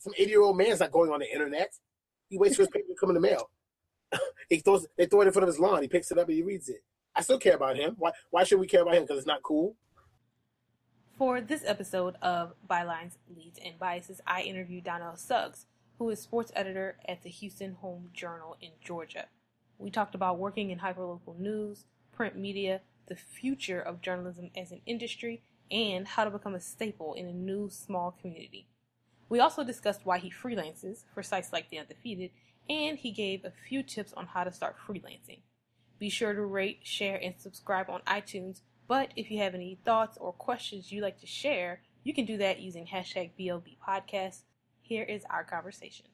Some 80 year old man's not going on the internet. He waits for his paper to come in the mail. he throws they throw it in front of his lawn. He picks it up and he reads it. I still care about him. Why why should we care about him? Because it's not cool. For this episode of Bylines, Leads, and Biases, I interviewed Donnell Suggs, who is sports editor at the Houston Home Journal in Georgia. We talked about working in hyperlocal news, print media, the future of journalism as an industry, and how to become a staple in a new small community. We also discussed why he freelances for sites like The Undefeated, and he gave a few tips on how to start freelancing. Be sure to rate, share, and subscribe on iTunes. But if you have any thoughts or questions you'd like to share, you can do that using hashtag BLB Podcast. Here is our conversation.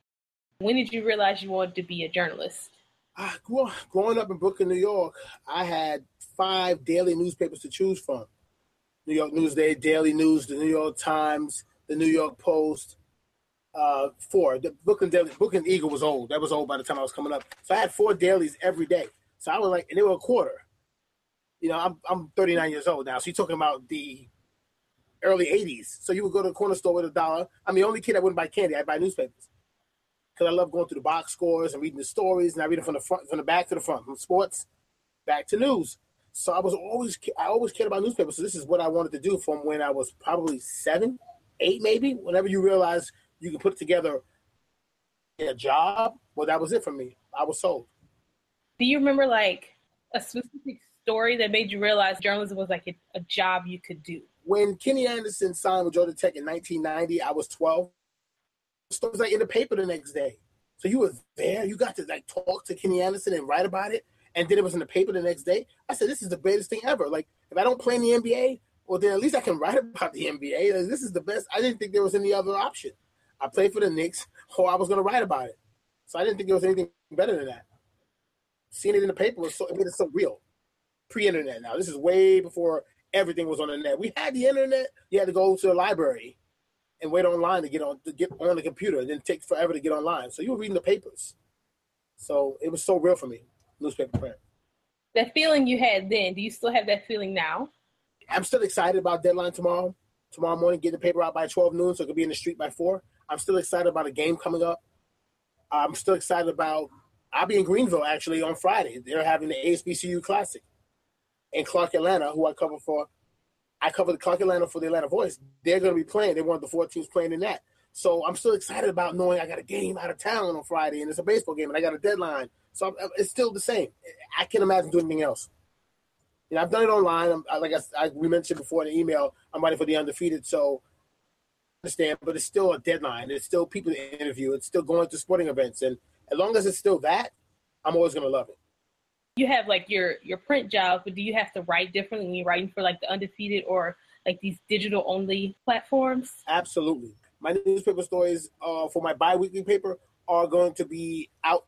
When did you realize you wanted to be a journalist? Uh, growing up in Brooklyn, New York, I had five daily newspapers to choose from. New York Newsday, Daily News, the New York Times, the New York Post. Uh, four. The Brooklyn Daily, Brooklyn Eagle was old. That was old by the time I was coming up. So I had four dailies every day. So I was like, and they were a quarter. You know, I'm I'm 39 years old now. So you're talking about the early 80s. So you would go to the corner store with a dollar. I'm the only kid that wouldn't buy candy. I buy newspapers because I love going through the box scores and reading the stories. And I read it from the front, from the back to the front, from sports back to news. So I was always I always cared about newspapers. So this is what I wanted to do from when I was probably seven, eight, maybe. Whenever you realize you can put together a job, well, that was it for me. I was sold. Do you remember like a specific story that made you realize journalism was like a, a job you could do? When Kenny Anderson signed with Georgia Tech in 1990, I was 12. It was like in the paper the next day. So you were there. You got to like talk to Kenny Anderson and write about it. And then it was in the paper the next day. I said, this is the greatest thing ever. Like, if I don't play in the NBA, well, then at least I can write about the NBA. Like, this is the best. I didn't think there was any other option. I played for the Knicks, or I was going to write about it. So I didn't think there was anything better than that. Seeing it in the paper was so, it made it so real. Pre-internet now. This is way before everything was on the net. We had the internet. You had to go to the library and wait online to get on to get on the computer. It didn't take forever to get online. So you were reading the papers. So it was so real for me, newspaper print. That feeling you had then, do you still have that feeling now? I'm still excited about deadline tomorrow. Tomorrow morning, get the paper out by 12 noon so it could be in the street by 4. I'm still excited about a game coming up. I'm still excited about. I'll be in Greenville actually on Friday. They're having the ASBCU Classic in Clark, Atlanta, who I cover for. I cover the Clark Atlanta for the Atlanta Voice. They're going to be playing. They're one of the four teams playing in that. So I'm still excited about knowing I got a game out of town on Friday and it's a baseball game and I got a deadline. So I'm, it's still the same. I can't imagine doing anything else. You know, I've done it online. I'm, like I, I, we mentioned before in the email, I'm writing for the undefeated. So understand, but it's still a deadline. It's still people to interview. It's still going to sporting events, and as long as it's still that, I'm always going to love it. You have like your your print job, but do you have to write differently when you're writing for like the undefeated or like these digital only platforms? Absolutely. My newspaper stories uh, for my biweekly paper are going to be out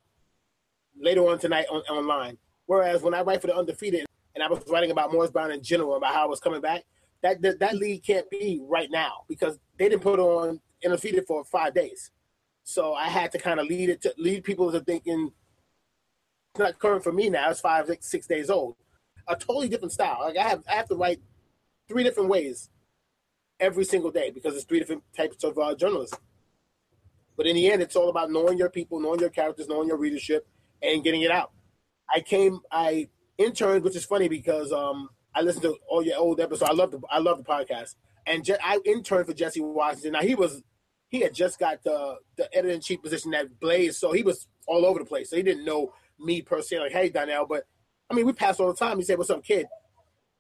later on tonight on, online. Whereas when I write for the undefeated, and I was writing about Morris Brown in general about how I was coming back, that that, that can't be right now because they didn't put on undefeated for five days. So I had to kind of lead it to lead people to thinking it's not current for me now. It's five, six, six days old. A totally different style. Like I have I have to write three different ways every single day because it's three different types of uh, journalism. But in the end, it's all about knowing your people, knowing your characters, knowing your readership, and getting it out. I came, I interned, which is funny because um, I listened to all your old episodes. I love the I love the podcast. And Je- I interned for Jesse Washington. Now he was he had just got the the editor in chief position at Blaze, so he was all over the place. So he didn't know me per se, like, hey Donnell, but I mean we passed all the time. He said, What's up, kid?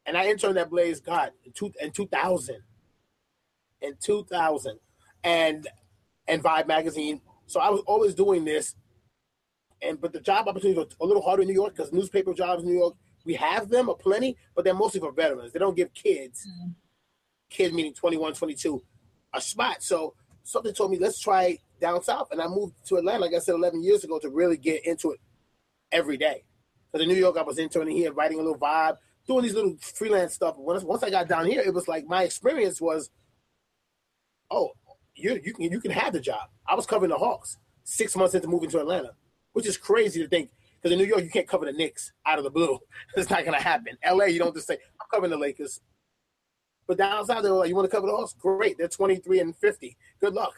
And I interned at Blaze, God, in two in two thousand. In two thousand. And and Vibe magazine. So I was always doing this. And but the job opportunities were a little harder in New York because newspaper jobs in New York we have them, a plenty, but they're mostly for veterans. They don't give kids, mm-hmm. kids meaning 21, 22, a spot. So something told me, let's try down south. And I moved to Atlanta, like I said, 11 years ago to really get into it every day. Because in New York, I was interning here, writing a little vibe, doing these little freelance stuff. Once, once I got down here, it was like my experience was, oh, you, you, can, you can have the job. I was covering the Hawks six months into moving to Atlanta, which is crazy to think because in New York, you can't cover the Knicks out of the blue. it's not going to happen. LA, you don't just say, I'm covering the Lakers. But down south, they're like, you want to cover the Hawks? Great. They're 23 and 50. Good luck.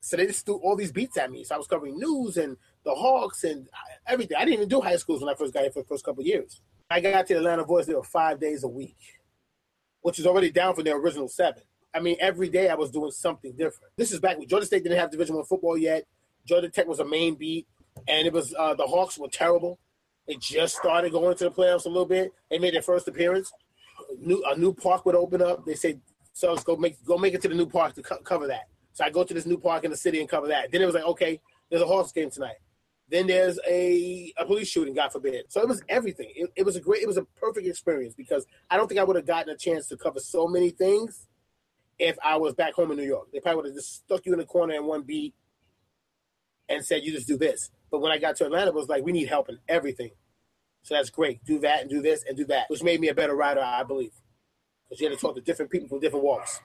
So they just threw all these beats at me. So I was covering news and the Hawks and uh, everything. I didn't even do high schools when I first got here for the first couple years. I got to the Atlanta Voice they were five days a week, which is already down from their original seven. I mean, every day I was doing something different. This is back when Georgia State didn't have Division One football yet. Georgia Tech was a main beat, and it was uh, the Hawks were terrible. They just started going to the playoffs a little bit. They made their first appearance. New, a new park would open up. They said, "So let's go make go make it to the new park to co- cover that." So I go to this new park in the city and cover that. Then it was like, okay, there's a Hawks game tonight. Then there's a, a police shooting, God forbid. So it was everything. It, it was a great, it was a perfect experience because I don't think I would have gotten a chance to cover so many things if I was back home in New York. They probably would have just stuck you in the corner in one beat and said, you just do this. But when I got to Atlanta, it was like, we need help in everything. So that's great. Do that and do this and do that, which made me a better writer, I believe. Because you had to talk to different people from different walks.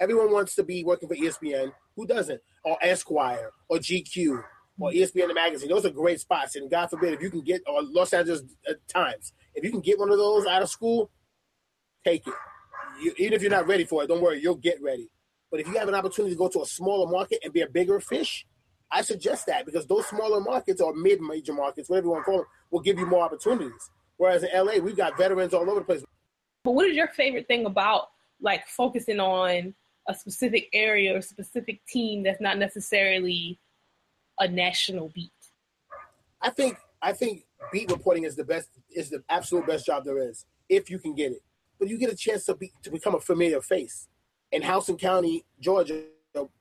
Everyone wants to be working for ESPN. Who doesn't? Or Esquire or GQ or ESPN the magazine. Those are great spots. And God forbid if you can get or Los Angeles uh, Times, if you can get one of those out of school, take it. You, even if you're not ready for it, don't worry, you'll get ready. But if you have an opportunity to go to a smaller market and be a bigger fish, I suggest that because those smaller markets or mid-major markets, whatever you want to call them, will give you more opportunities. Whereas in LA, we've got veterans all over the place. But what is your favorite thing about like focusing on a specific area or specific team that's not necessarily a national beat? I think I think beat reporting is the best is the absolute best job there is if you can get it. But you get a chance to be to become a familiar face. In Houston County, Georgia,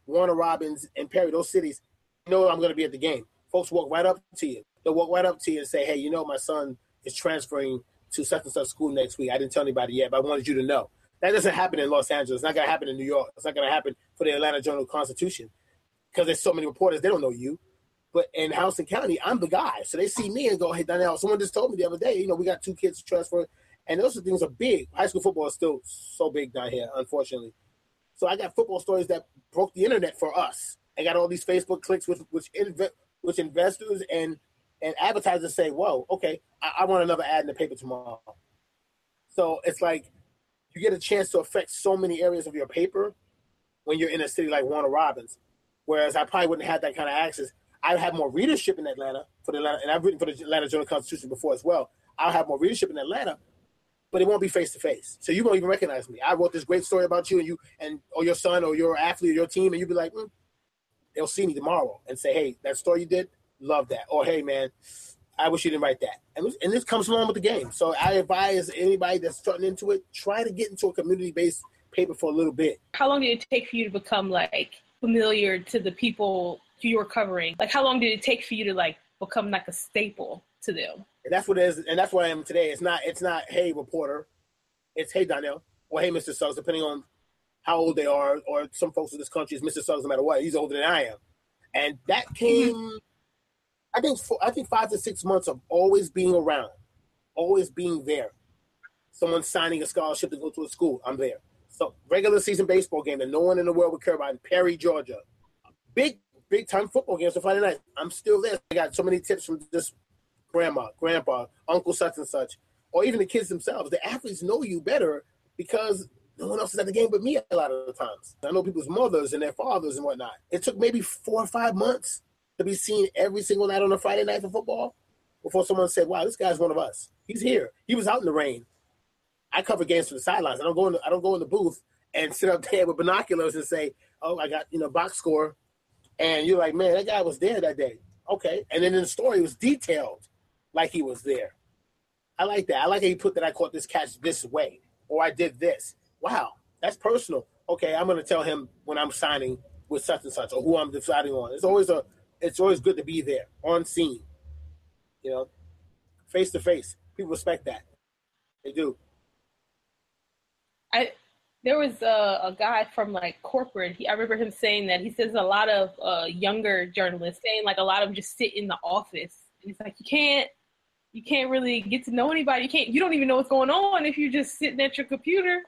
Warner Robins and Perry, those cities, know I'm going to be at the game. Folks walk right up to you. They'll walk right up to you and say, "Hey, you know my son is transferring to such and such school next week. I didn't tell anybody yet, but I wanted you to know." That doesn't happen in Los Angeles. It's not going to happen in New York. It's not going to happen for the Atlanta Journal Constitution because there's so many reporters. They don't know you. But in Houston County, I'm the guy. So they see me and go, hey, Donnell, someone just told me the other day, you know, we got two kids transfer. And those things are big. High school football is still so big down here, unfortunately. So I got football stories that broke the internet for us. I got all these Facebook clicks, with which, inv- which investors and and advertisers say, "Whoa, okay, I, I want another ad in the paper tomorrow." So it's like you get a chance to affect so many areas of your paper when you're in a city like Warner Robins. Whereas I probably wouldn't have that kind of access. I have more readership in Atlanta for the Atlanta, and I've written for the Atlanta Journal Constitution before as well. I'll have more readership in Atlanta, but it won't be face to face. So you won't even recognize me. I wrote this great story about you and you and or your son or your athlete or your team, and you'd be like, mm. They'll see me tomorrow and say, hey, that story you did, love that. Or hey, man, I wish you didn't write that. And, and this comes along with the game. So I advise anybody that's starting into it, try to get into a community based paper for a little bit. How long did it take for you to become like familiar to the people you were covering? Like, how long did it take for you to like become like a staple to them? And that's what it is, and that's what I am today. It's not, it's not, hey, reporter. It's hey, Donnell, or hey, Mr. Suggs, depending on how old they are, or some folks in this country is Mr. Suggs no matter what. He's older than I am, and that mm-hmm. came. I think four, I think five to six months of always being around, always being there. Someone signing a scholarship to go to a school, I'm there. So regular season baseball game that no one in the world would care about in Perry, Georgia. Big big time football games on Friday night. I'm still there. I got so many tips from just grandma, grandpa, uncle such and such, or even the kids themselves. The athletes know you better because no one else is at the game but me a lot of the times. I know people's mothers and their fathers and whatnot. It took maybe four or five months to be seen every single night on a Friday night for football before someone said, "Wow, this guy's one of us. He's here. He was out in the rain." I cover games from the sidelines. I don't go in. The, I don't go in the booth and sit up there with binoculars and say, "Oh, I got you know box score," and you're like, "Man, that guy was there that day." Okay, and then in the story, it was detailed like he was there. I like that. I like how you put that. I caught this catch this way, or I did this. Wow, that's personal. Okay, I'm going to tell him when I'm signing with such and such, or who I'm deciding on. It's always a. It's always good to be there on scene. You know, face to face. People respect that. They do. I there was a, a guy from like corporate. He, I remember him saying that he says a lot of uh, younger journalists saying like a lot of them just sit in the office. And it's like you can't you can't really get to know anybody. You can't you don't even know what's going on if you're just sitting at your computer.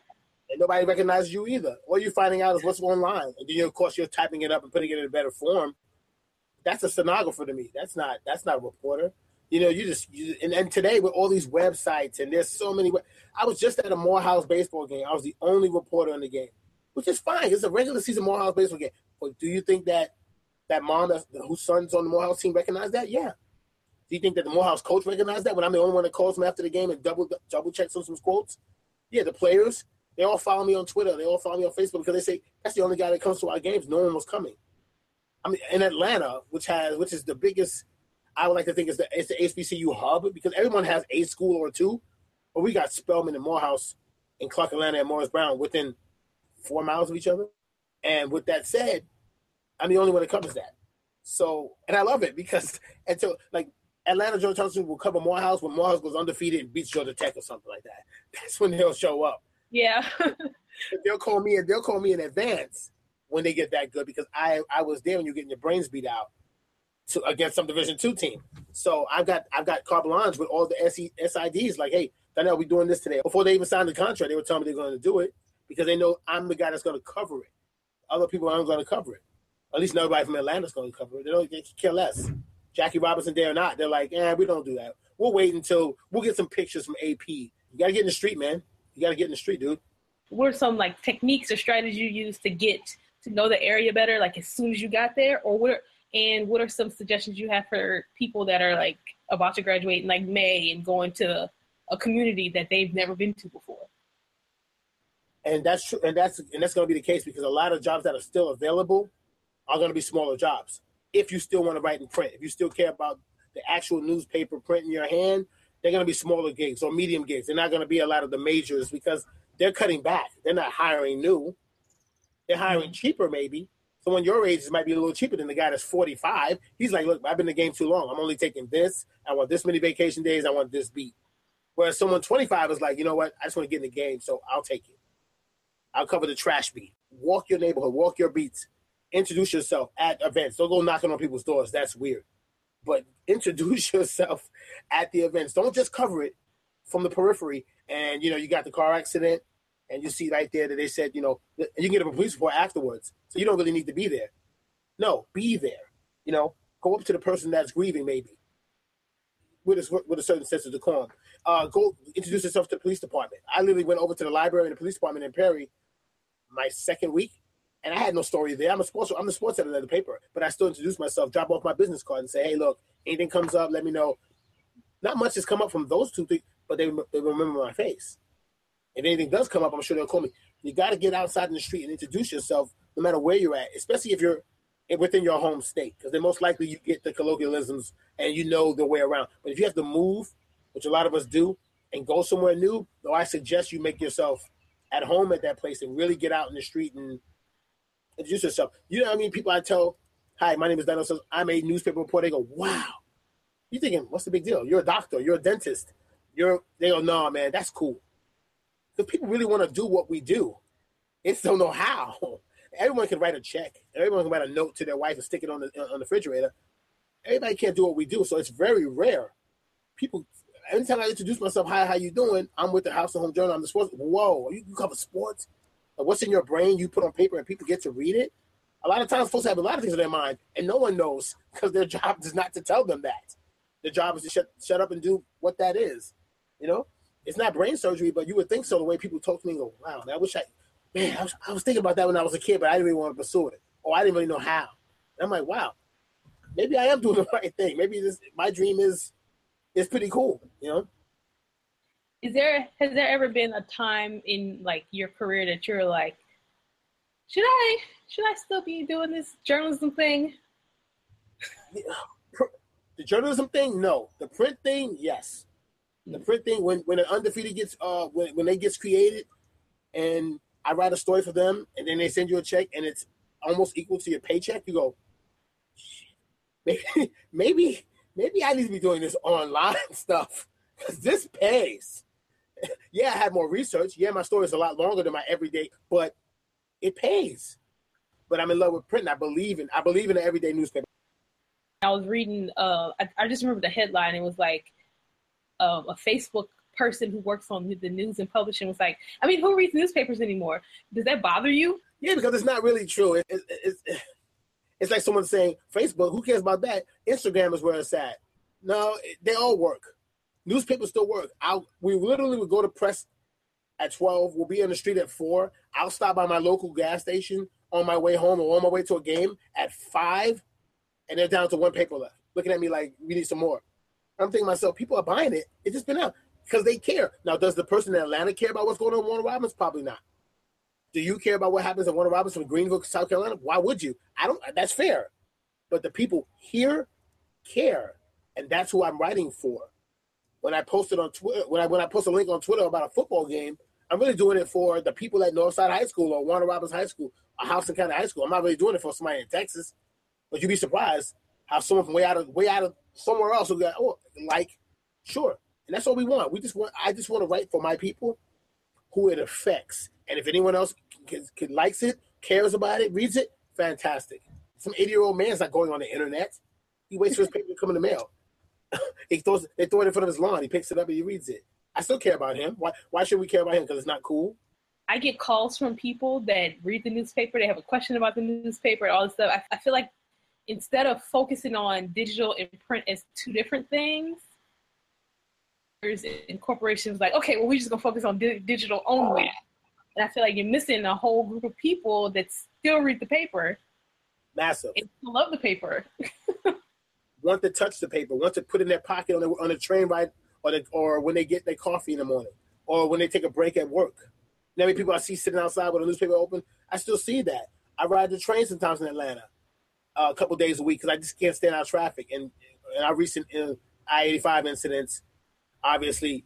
And nobody recognizes you either. All you're finding out is what's online, and then of course you're typing it up and putting it in a better form. That's a stenographer to me. That's not that's not a reporter. You know, you just you, and, and today with all these websites and there's so many. I was just at a Morehouse baseball game. I was the only reporter in the game, which is fine. It's a regular season Morehouse baseball game. But do you think that that mom whose son's on the Morehouse team recognize that? Yeah. Do you think that the Morehouse coach recognized that when I'm the only one that calls him after the game and double double checks on some quotes? Yeah, the players, they all follow me on Twitter. They all follow me on Facebook because they say that's the only guy that comes to our games. No one was coming. I mean, in Atlanta, which has which is the biggest, I would like to think is the it's the HBCU hub because everyone has a school or two, but we got Spelman and Morehouse and Clark Atlanta and Morris Brown within four miles of each other. And with that said, I'm the only one that covers that. So, and I love it because until like Atlanta Journal Constitution will cover Morehouse when Morehouse goes undefeated and beats Georgia Tech or something like that. That's when they'll show up. Yeah. they'll call me they'll call me in advance when they get that good because I I was there when you're getting your brains beat out to against some Division two team. So I've got I've got carte with all the SE, SIDs like, hey, Donnell, we doing this today. Before they even signed the contract, they were telling me they're going to do it because they know I'm the guy that's going to cover it. Other people aren't going to cover it. At least nobody from Atlanta's going to cover it. They don't they care less. Jackie Robinson, they're not. They're like, eh, we don't do that. We'll wait until we'll get some pictures from AP. You got to get in the street, man. You got to get in the street, dude. What are some like techniques or strategies you use to get to know the area better, like as soon as you got there, or what? Are, and what are some suggestions you have for people that are like about to graduate in like May and going to a community that they've never been to before? And that's true, and that's and that's going to be the case because a lot of jobs that are still available are going to be smaller jobs. If you still want to write in print, if you still care about the actual newspaper print in your hand, they're going to be smaller gigs or medium gigs. They're not going to be a lot of the majors because they're cutting back. They're not hiring new. They're hiring mm-hmm. cheaper, maybe. Someone your age might be a little cheaper than the guy that's 45. He's like, look, I've been in the game too long. I'm only taking this. I want this many vacation days. I want this beat. Whereas someone 25 is like, you know what? I just want to get in the game, so I'll take it. I'll cover the trash beat. Walk your neighborhood, walk your beats, introduce yourself at events. Don't go knocking on people's doors. That's weird. But introduce yourself at the events. Don't just cover it from the periphery. And you know, you got the car accident, and you see right there that they said, you know, you can get a police report afterwards, so you don't really need to be there. No, be there. You know, go up to the person that's grieving, maybe with a, with a certain sense of decorum. Uh, go introduce yourself to the police department. I literally went over to the library and the police department in Perry my second week, and I had no story there. I'm a sports I'm the sports editor of the paper, but I still introduce myself, drop off my business card, and say, hey, look, anything comes up, let me know. Not much has come up from those two things, but they, they remember my face. If anything does come up, I'm sure they'll call me. You got to get outside in the street and introduce yourself, no matter where you're at, especially if you're within your home state, because then most likely you get the colloquialisms and you know the way around. But if you have to move, which a lot of us do, and go somewhere new, though I suggest you make yourself at home at that place and really get out in the street and introduce yourself. You know what I mean? People I tell, hi, my name is Donnell Suggs I'm a newspaper reporter. They go, wow. You thinking, what's the big deal? You're a doctor, you're a dentist. You're they go, no, man, that's cool because people really want to do what we do. They don't know how. Everyone can write a check. Everyone can write a note to their wife and stick it on the on the refrigerator. Everybody can't do what we do, so it's very rare. People, anytime I introduce myself, hi, how you doing? I'm with the Houston Home Journal. I'm the sports. Whoa, you cover sports? What's in your brain? You put on paper and people get to read it. A lot of times, folks have a lot of things in their mind, and no one knows because their job is not to tell them that. Their job is to shut shut up and do what that is. You know, it's not brain surgery, but you would think so. The way people talk to me, and go, wow, I wish I, man, I was, I was thinking about that when I was a kid, but I didn't really want to pursue it, or I didn't really know how. And I'm like, wow, maybe I am doing the right thing. Maybe this my dream is is pretty cool, you know. Is there has there ever been a time in like your career that you're like, should I should I still be doing this journalism thing? The journalism thing, no. The print thing, yes. The print thing when when an undefeated gets uh when when they gets created, and I write a story for them, and then they send you a check, and it's almost equal to your paycheck. You go, maybe maybe maybe I need to be doing this online stuff because this pays. yeah, I have more research. Yeah, my story is a lot longer than my everyday, but it pays. But I'm in love with print. I believe in I believe in the everyday newspaper. I was reading. Uh, I, I just remember the headline. It was like um, a Facebook person who works on the news and publishing was like, I mean, who reads newspapers anymore? Does that bother you? Yeah, because it's not really true. It, it, it, it's like someone saying Facebook. Who cares about that? Instagram is where it's at. No, they all work. Newspapers still work. I we literally would go to press at twelve. We'll be in the street at four. I'll stop by my local gas station on my way home or on my way to a game at five and they're down to one paper left, looking at me like we need some more. I'm thinking to myself, people are buying it. It's just been out because they care. Now, does the person in Atlanta care about what's going on with Warner Robins? Probably not. Do you care about what happens at Warner Robins from Greenville, South Carolina? Why would you? I don't. That's fair. But the people here care, and that's who I'm writing for. When I posted on Twitter, when I when I post a link on Twitter about a football game, I'm really doing it for the people at Northside High School or Warner Robins High School or Houston County High School. I'm not really doing it for somebody in Texas. But you'd be surprised how someone from way out of way out of somewhere else will go, oh, like, sure. And that's all we want. We just want I just want to write for my people who it affects. And if anyone else can, can likes it, cares about it, reads it, fantastic. Some 80 year old man's not going on the internet. He waits for his paper to come in the mail. He throws they throw it in front of his lawn. He picks it up and he reads it. I still care about him. Why why should we care about him? Because it's not cool. I get calls from people that read the newspaper. They have a question about the newspaper, and all this stuff. I, I feel like instead of focusing on digital and print as two different things, and corporations like, okay, well, we're just gonna focus on di- digital only. And I feel like you're missing a whole group of people that still read the paper. Massive. And love the paper. want to touch the paper, want to put in their pocket on the, on the train ride, or the, or when they get their coffee in the morning, or when they take a break at work. You many people I see sitting outside with a newspaper open? I still see that. I ride the train sometimes in Atlanta, uh, a couple days a week because I just can't stand out traffic. And, and our recent uh, I eighty five incidents, obviously,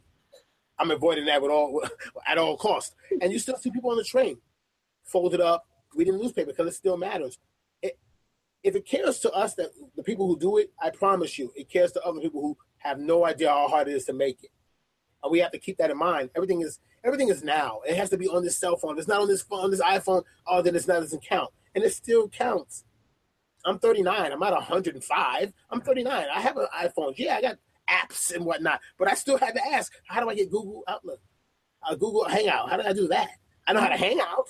I'm avoiding that with all at all costs. And you still see people on the train, folded up, reading newspaper because it still matters. If it cares to us that the people who do it, I promise you, it cares to other people who have no idea how hard it is to make it. And we have to keep that in mind. Everything is everything is now. It has to be on this cell phone. It's not on this phone, on this iPhone. Oh, then it's not doesn't count, and it still counts. I'm 39. I'm not 105. I'm 39. I have an iPhone. Yeah, I got apps and whatnot, but I still had to ask, how do I get Google Outlook, uh, Google Hangout? How did I do that? I know how to hang out.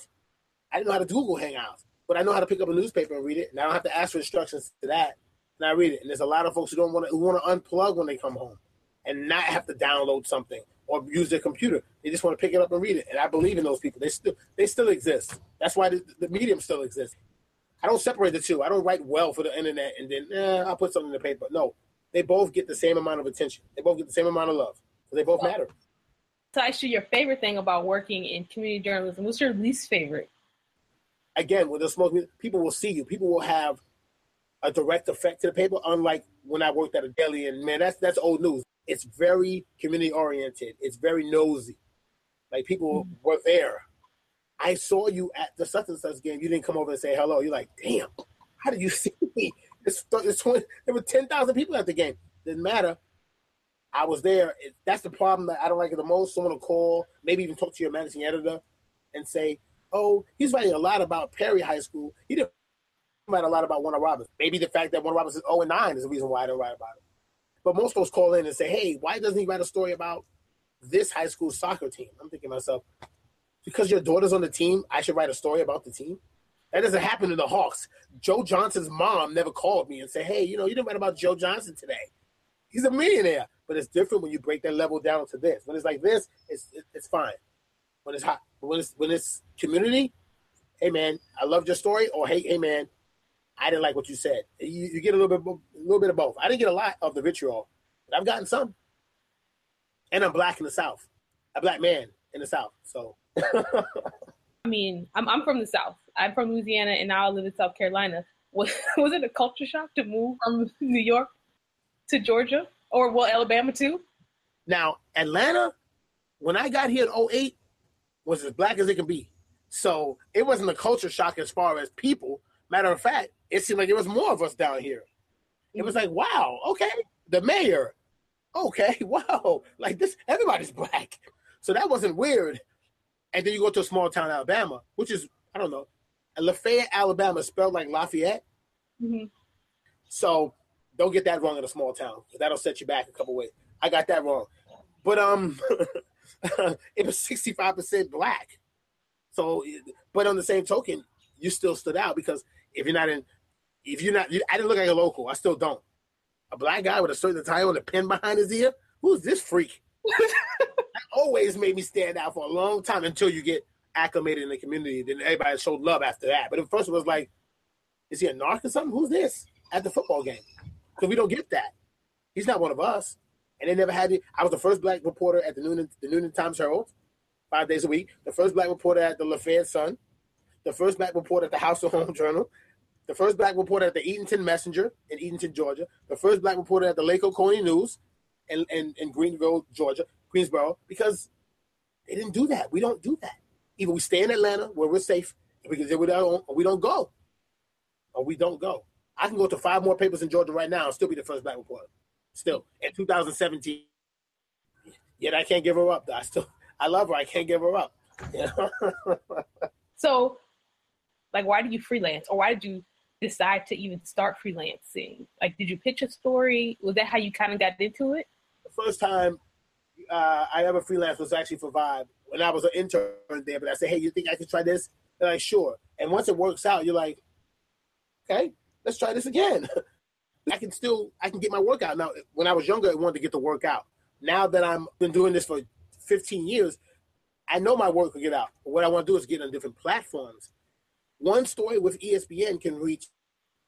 I didn't know how to Google Hangouts, but I know how to pick up a newspaper and read it, and I don't have to ask for instructions to that. And I read it. And there's a lot of folks who don't want to who want to unplug when they come home and not have to download something or use their computer. They just want to pick it up and read it. And I believe in those people. They still they still exist. That's why the, the medium still exists. I don't separate the two. I don't write well for the internet and then eh, I'll put something in the paper. No, they both get the same amount of attention. They both get the same amount of love. They both matter. So, actually, your favorite thing about working in community journalism? What's your least favorite? Again, with the smoke, people will see you. People will have a direct effect to the paper, unlike when I worked at a deli. And man, that's that's old news. It's very community oriented. It's very nosy. Like people mm-hmm. were there. I saw you at the such and such game. You didn't come over and say hello. You're like, damn, how did you see me? It's, it's 20, there were 10,000 people at the game. Didn't matter. I was there. It, that's the problem that I don't like it the most. Someone will call, maybe even talk to your managing editor and say, oh, he's writing a lot about Perry High School. He didn't write a lot about Warner Robins. Maybe the fact that Warner Robins is 0 and 9 is the reason why I don't write about it. But most folks call in and say, hey, why doesn't he write a story about this high school soccer team? I'm thinking to myself, because your daughter's on the team, I should write a story about the team. That doesn't happen to the Hawks. Joe Johnson's mom never called me and said, hey, you know, you didn't write about Joe Johnson today. He's a millionaire. But it's different when you break that level down to this. When it's like this, it's it's fine. When it's hot, when it's when it's community, hey man, I loved your story, or hey, hey man, I didn't like what you said. You, you, get a little bit, a little bit of both. I didn't get a lot of the vitriol, but I've gotten some. And I'm black in the South, a black man in the South. So, I mean, I'm I'm from the South. I'm from Louisiana, and now I live in South Carolina. Was was it a culture shock to move from New York to Georgia, or well, Alabama too? Now, Atlanta, when I got here in 08, was as black as it can be. So it wasn't a culture shock as far as people. Matter of fact, it seemed like there was more of us down here. It was like, wow, okay, the mayor, okay, wow, like this, everybody's black. So that wasn't weird. And then you go to a small town, Alabama, which is, I don't know, Lafayette, Alabama, spelled like Lafayette. Mm-hmm. So don't get that wrong in a small town. That'll set you back a couple ways. I got that wrong. But um, it was 65% black. So, but on the same token, you still stood out because if you're not in, if you're not, I didn't look like a local. I still don't. A black guy with a certain tie with a pin behind his ear. Who's this freak? that always made me stand out for a long time until you get acclimated in the community. Then everybody showed love after that. But at first it was like, is he a narc or something? Who's this? at the football game because we don't get that. He's not one of us, and they never had it. I was the first black reporter at the Newnan the Newnan Times Herald, five days a week. The first black reporter at the Lafayette Sun, the first black reporter at the Houston Home Journal, the first black reporter at the Eatonton Messenger in Eatonton, Georgia, the first black reporter at the Lake Oconee News in, in, in Greenville, Georgia, Greensboro, because they didn't do that. We don't do that. Either we stay in Atlanta where we're safe, because we don't, we don't go, or we don't go. I can go to five more papers in Georgia right now and still be the first black reporter. Still in 2017. Yet I can't give her up. I still I love her. I can't give her up. so, like, why do you freelance, or why did you decide to even start freelancing? Like, did you pitch a story? Was that how you kind of got into it? The first time uh, I ever freelanced was actually for Vibe when I was an intern there. But I said, "Hey, you think I could try this?" They're like, "Sure." And once it works out, you're like, "Okay, let's try this again." I can still I can get my workout now. When I was younger, I wanted to get the workout. Now that I'm been doing this for 15 years, I know my work will get out. What I want to do is get on different platforms. One story with ESPN can reach,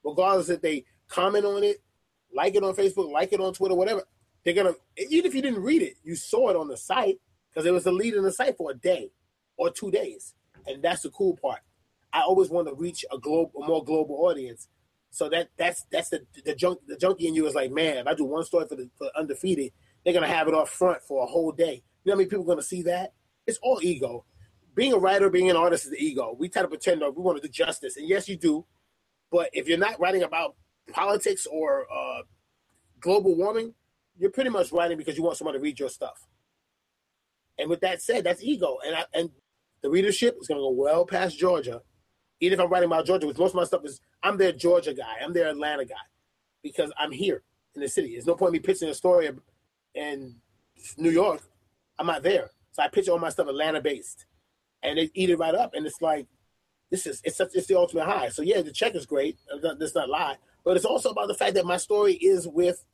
regardless if they comment on it, like it on Facebook, like it on Twitter, whatever. They're gonna even if you didn't read it, you saw it on the site because it was the lead in the site for a day or two days, and that's the cool part. I always want to reach a global, a more global audience. So that that's that's the the junk the junkie in you is like, man, if I do one story for the for undefeated, they're gonna have it off front for a whole day. You know how many people are gonna see that? It's all ego. Being a writer, being an artist is the ego. We try to pretend that we want to do justice, and yes, you do. But if you're not writing about politics or uh, global warming, you're pretty much writing because you want someone to read your stuff. And with that said, that's ego, and I, and the readership is going to go well past Georgia. Even if I'm writing about Georgia, which most of my stuff is, I'm their Georgia guy, I'm their Atlanta guy, because I'm here in the city. There's no point in me pitching a story in New York. I'm not there. So I pitch all my stuff Atlanta based, and they eat it right up. And it's like, this is it's such, it's the ultimate high. So yeah, the check is great. Let's not lie, but it's also about the fact that my story is with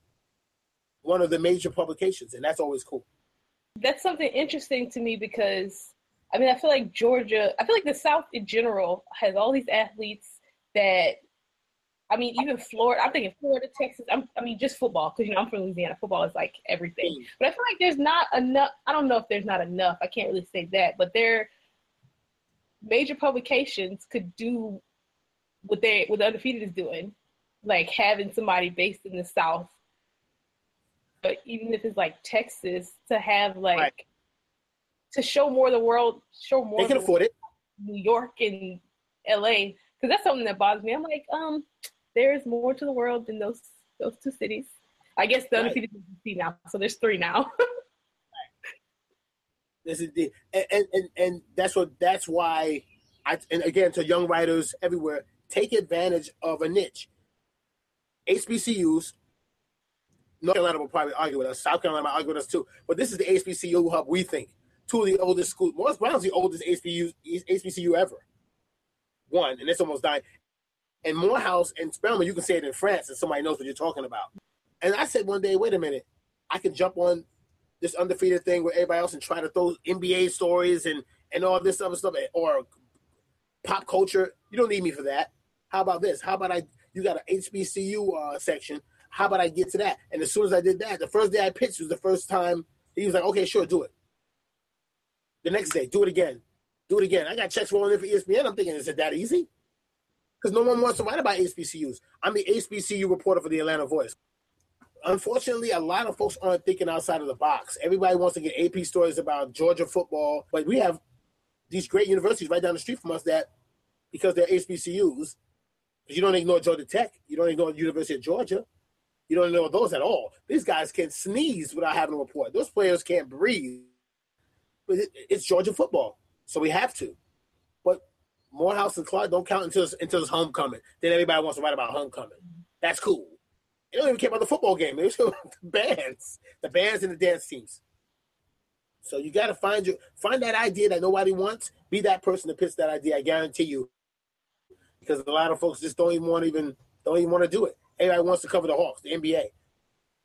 one of the major publications, and that's always cool. That's something interesting to me because I mean I feel like Georgia, I feel like the South in general has all these athletes that I mean, even Florida. I'm thinking Florida, Texas. I'm, i mean, just football because you know I'm from Louisiana. Football is like everything. Mm. But I feel like there's not enough. I don't know if there's not enough. I can't really say that. But there, major publications could do what they what the undefeated is doing, like having somebody based in the South. But even if it's like Texas, to have like right. To show more of the world, show more. They can afford it. New York and L.A. Because that's something that bothers me. I'm like, um, there is more to the world than those those two cities. I guess the undefeated right. now, so there's three now. This is the and, and and that's what that's why I and again to young writers everywhere take advantage of a niche. HBCUs, North Carolina will probably argue with us. South Carolina might argue with us too. But this is the HBCU hub. We think two of the oldest schools. Morris Brown's the oldest HBCU HBCU ever. One, and it's almost dying. And Morehouse and Spelman, you can say it in France and somebody knows what you're talking about. And I said one day, wait a minute, I can jump on this undefeated thing with everybody else and try to throw NBA stories and, and all this other stuff or pop culture. You don't need me for that. How about this? How about I, you got an HBCU uh, section. How about I get to that? And as soon as I did that, the first day I pitched was the first time he was like, okay, sure, do it. The next day, do it again. Do it again. I got checks rolling in for ESPN. I'm thinking, is it that easy? because no one wants to write about HBCUs. I'm the HBCU reporter for the Atlanta Voice. Unfortunately, a lot of folks aren't thinking outside of the box. Everybody wants to get AP stories about Georgia football, but we have these great universities right down the street from us that, because they're HBCUs, you don't ignore Georgia Tech, you don't ignore the University of Georgia, you don't ignore those at all. These guys can sneeze without having a report. Those players can't breathe. But it's Georgia football, so we have to. But Morehouse and Clark don't count until until it's homecoming. Then everybody wants to write about homecoming. That's cool. They don't even care about the football game. They just the bands, the bands and the dance teams. So you got to find your find that idea that nobody wants. Be that person to pitch that idea. I guarantee you, because a lot of folks just don't even want even don't even want to do it. Everybody wants to cover the Hawks, the NBA,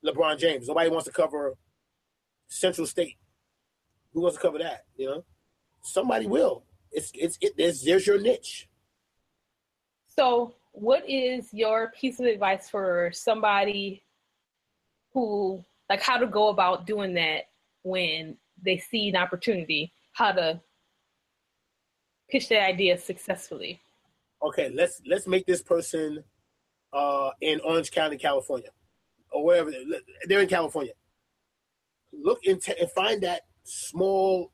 LeBron James. Nobody wants to cover Central State. Who wants to cover that? You know, somebody will. It's it's it, there's there's your niche. So what is your piece of advice for somebody who like how to go about doing that when they see an opportunity, how to pitch their idea successfully? Okay, let's let's make this person uh, in Orange County, California, or wherever they're in California. Look into and find that small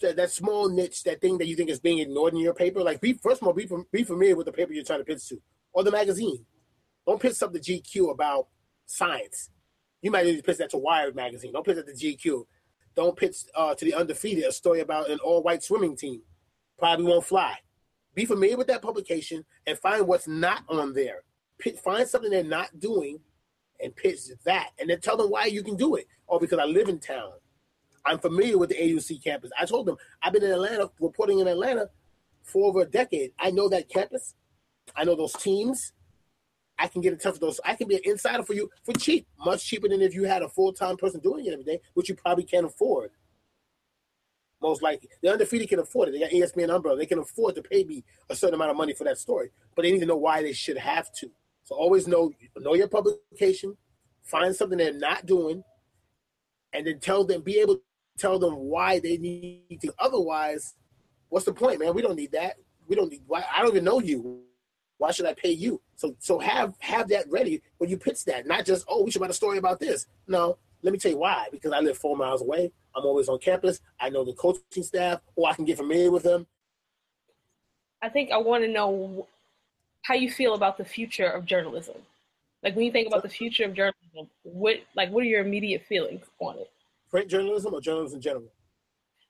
that small niche, that thing that you think is being ignored in your paper. Like, be first of all, be, be familiar with the paper you're trying to pitch to, or the magazine. Don't pitch something to GQ about science. You might need to pitch that to Wired magazine. Don't pitch that to GQ. Don't pitch uh, to the undefeated a story about an all-white swimming team. Probably won't fly. Be familiar with that publication and find what's not on there. Find something they're not doing and pitch that, and then tell them why you can do it. Oh, because I live in town I'm familiar with the AUC campus. I told them I've been in Atlanta, reporting in Atlanta for over a decade. I know that campus. I know those teams. I can get in touch with those. I can be an insider for you for cheap, much cheaper than if you had a full time person doing it every day, which you probably can't afford. Most likely, the undefeated can afford it. They got ESPN umbrella. They can afford to pay me a certain amount of money for that story, but they need to know why they should have to. So always know know your publication. Find something they're not doing, and then tell them. Be able tell them why they need to. Otherwise, what's the point, man? We don't need that. We don't need. Why? I don't even know you. Why should I pay you? So so have have that ready when you pitch that. Not just oh we should write a story about this. No, let me tell you why. Because I live four miles away. I'm always on campus. I know the coaching staff, or I can get familiar with them. I think I want to know how you feel about the future of journalism. Like when you think about the future of journalism, what like what are your immediate feelings on it? Print journalism or journalism in general?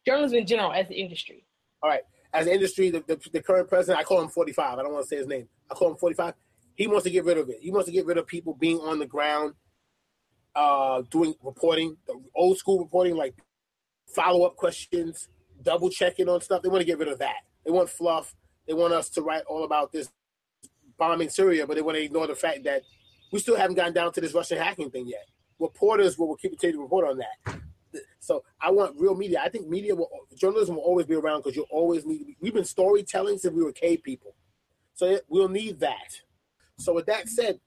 Journalism in general as the industry. All right. As an industry, the, the, the, current president, I call him 45. I don't want to say his name. I call him 45. He wants to get rid of it. He wants to get rid of people being on the ground, uh, doing reporting, the old school reporting, like follow up questions, double checking on stuff. They want to get rid of that. They want fluff. They want us to write all about this bombing Syria, but they want to ignore the fact that we still haven't gotten down to this Russian hacking thing yet. Reporters will keep a report on that. So I want real media. I think media will, journalism will always be around because you'll always need. We've been storytelling since we were cave people, so it, we'll need that. So with that said,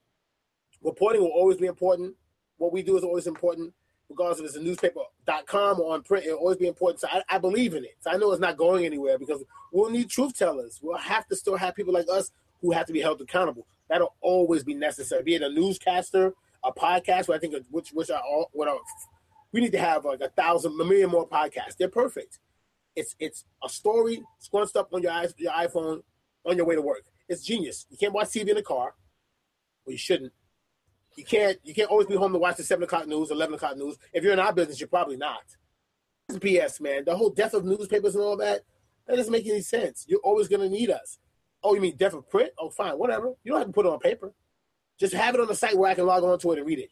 reporting will always be important. What we do is always important, regardless if it's a newspaper.com or on print. It'll always be important. So I, I believe in it. So I know it's not going anywhere because we'll need truth tellers. We'll have to still have people like us who have to be held accountable. That'll always be necessary. Be it a newscaster, a podcast, I think which which are all what are we need to have like a thousand, a million more podcasts. They're perfect. It's it's a story scrunched up on your your iPhone on your way to work. It's genius. You can't watch TV in the car, well, you shouldn't. You can't you can't always be home to watch the seven o'clock news, eleven o'clock news. If you're in our business, you're probably not. It's BS, man. The whole death of newspapers and all that that doesn't make any sense. You're always going to need us. Oh, you mean death of print? Oh, fine, whatever. You don't have to put it on paper. Just have it on the site where I can log on to it and read it.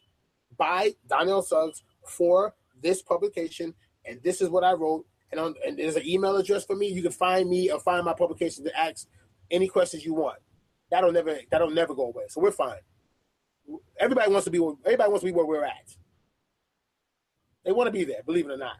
By Donnell Suggs, for this publication, and this is what I wrote. And, on, and there's an email address for me. You can find me or find my publication to ask any questions you want. That'll never that'll never go away. So we're fine. Everybody wants to be everybody wants to be where we're at. They want to be there, believe it or not.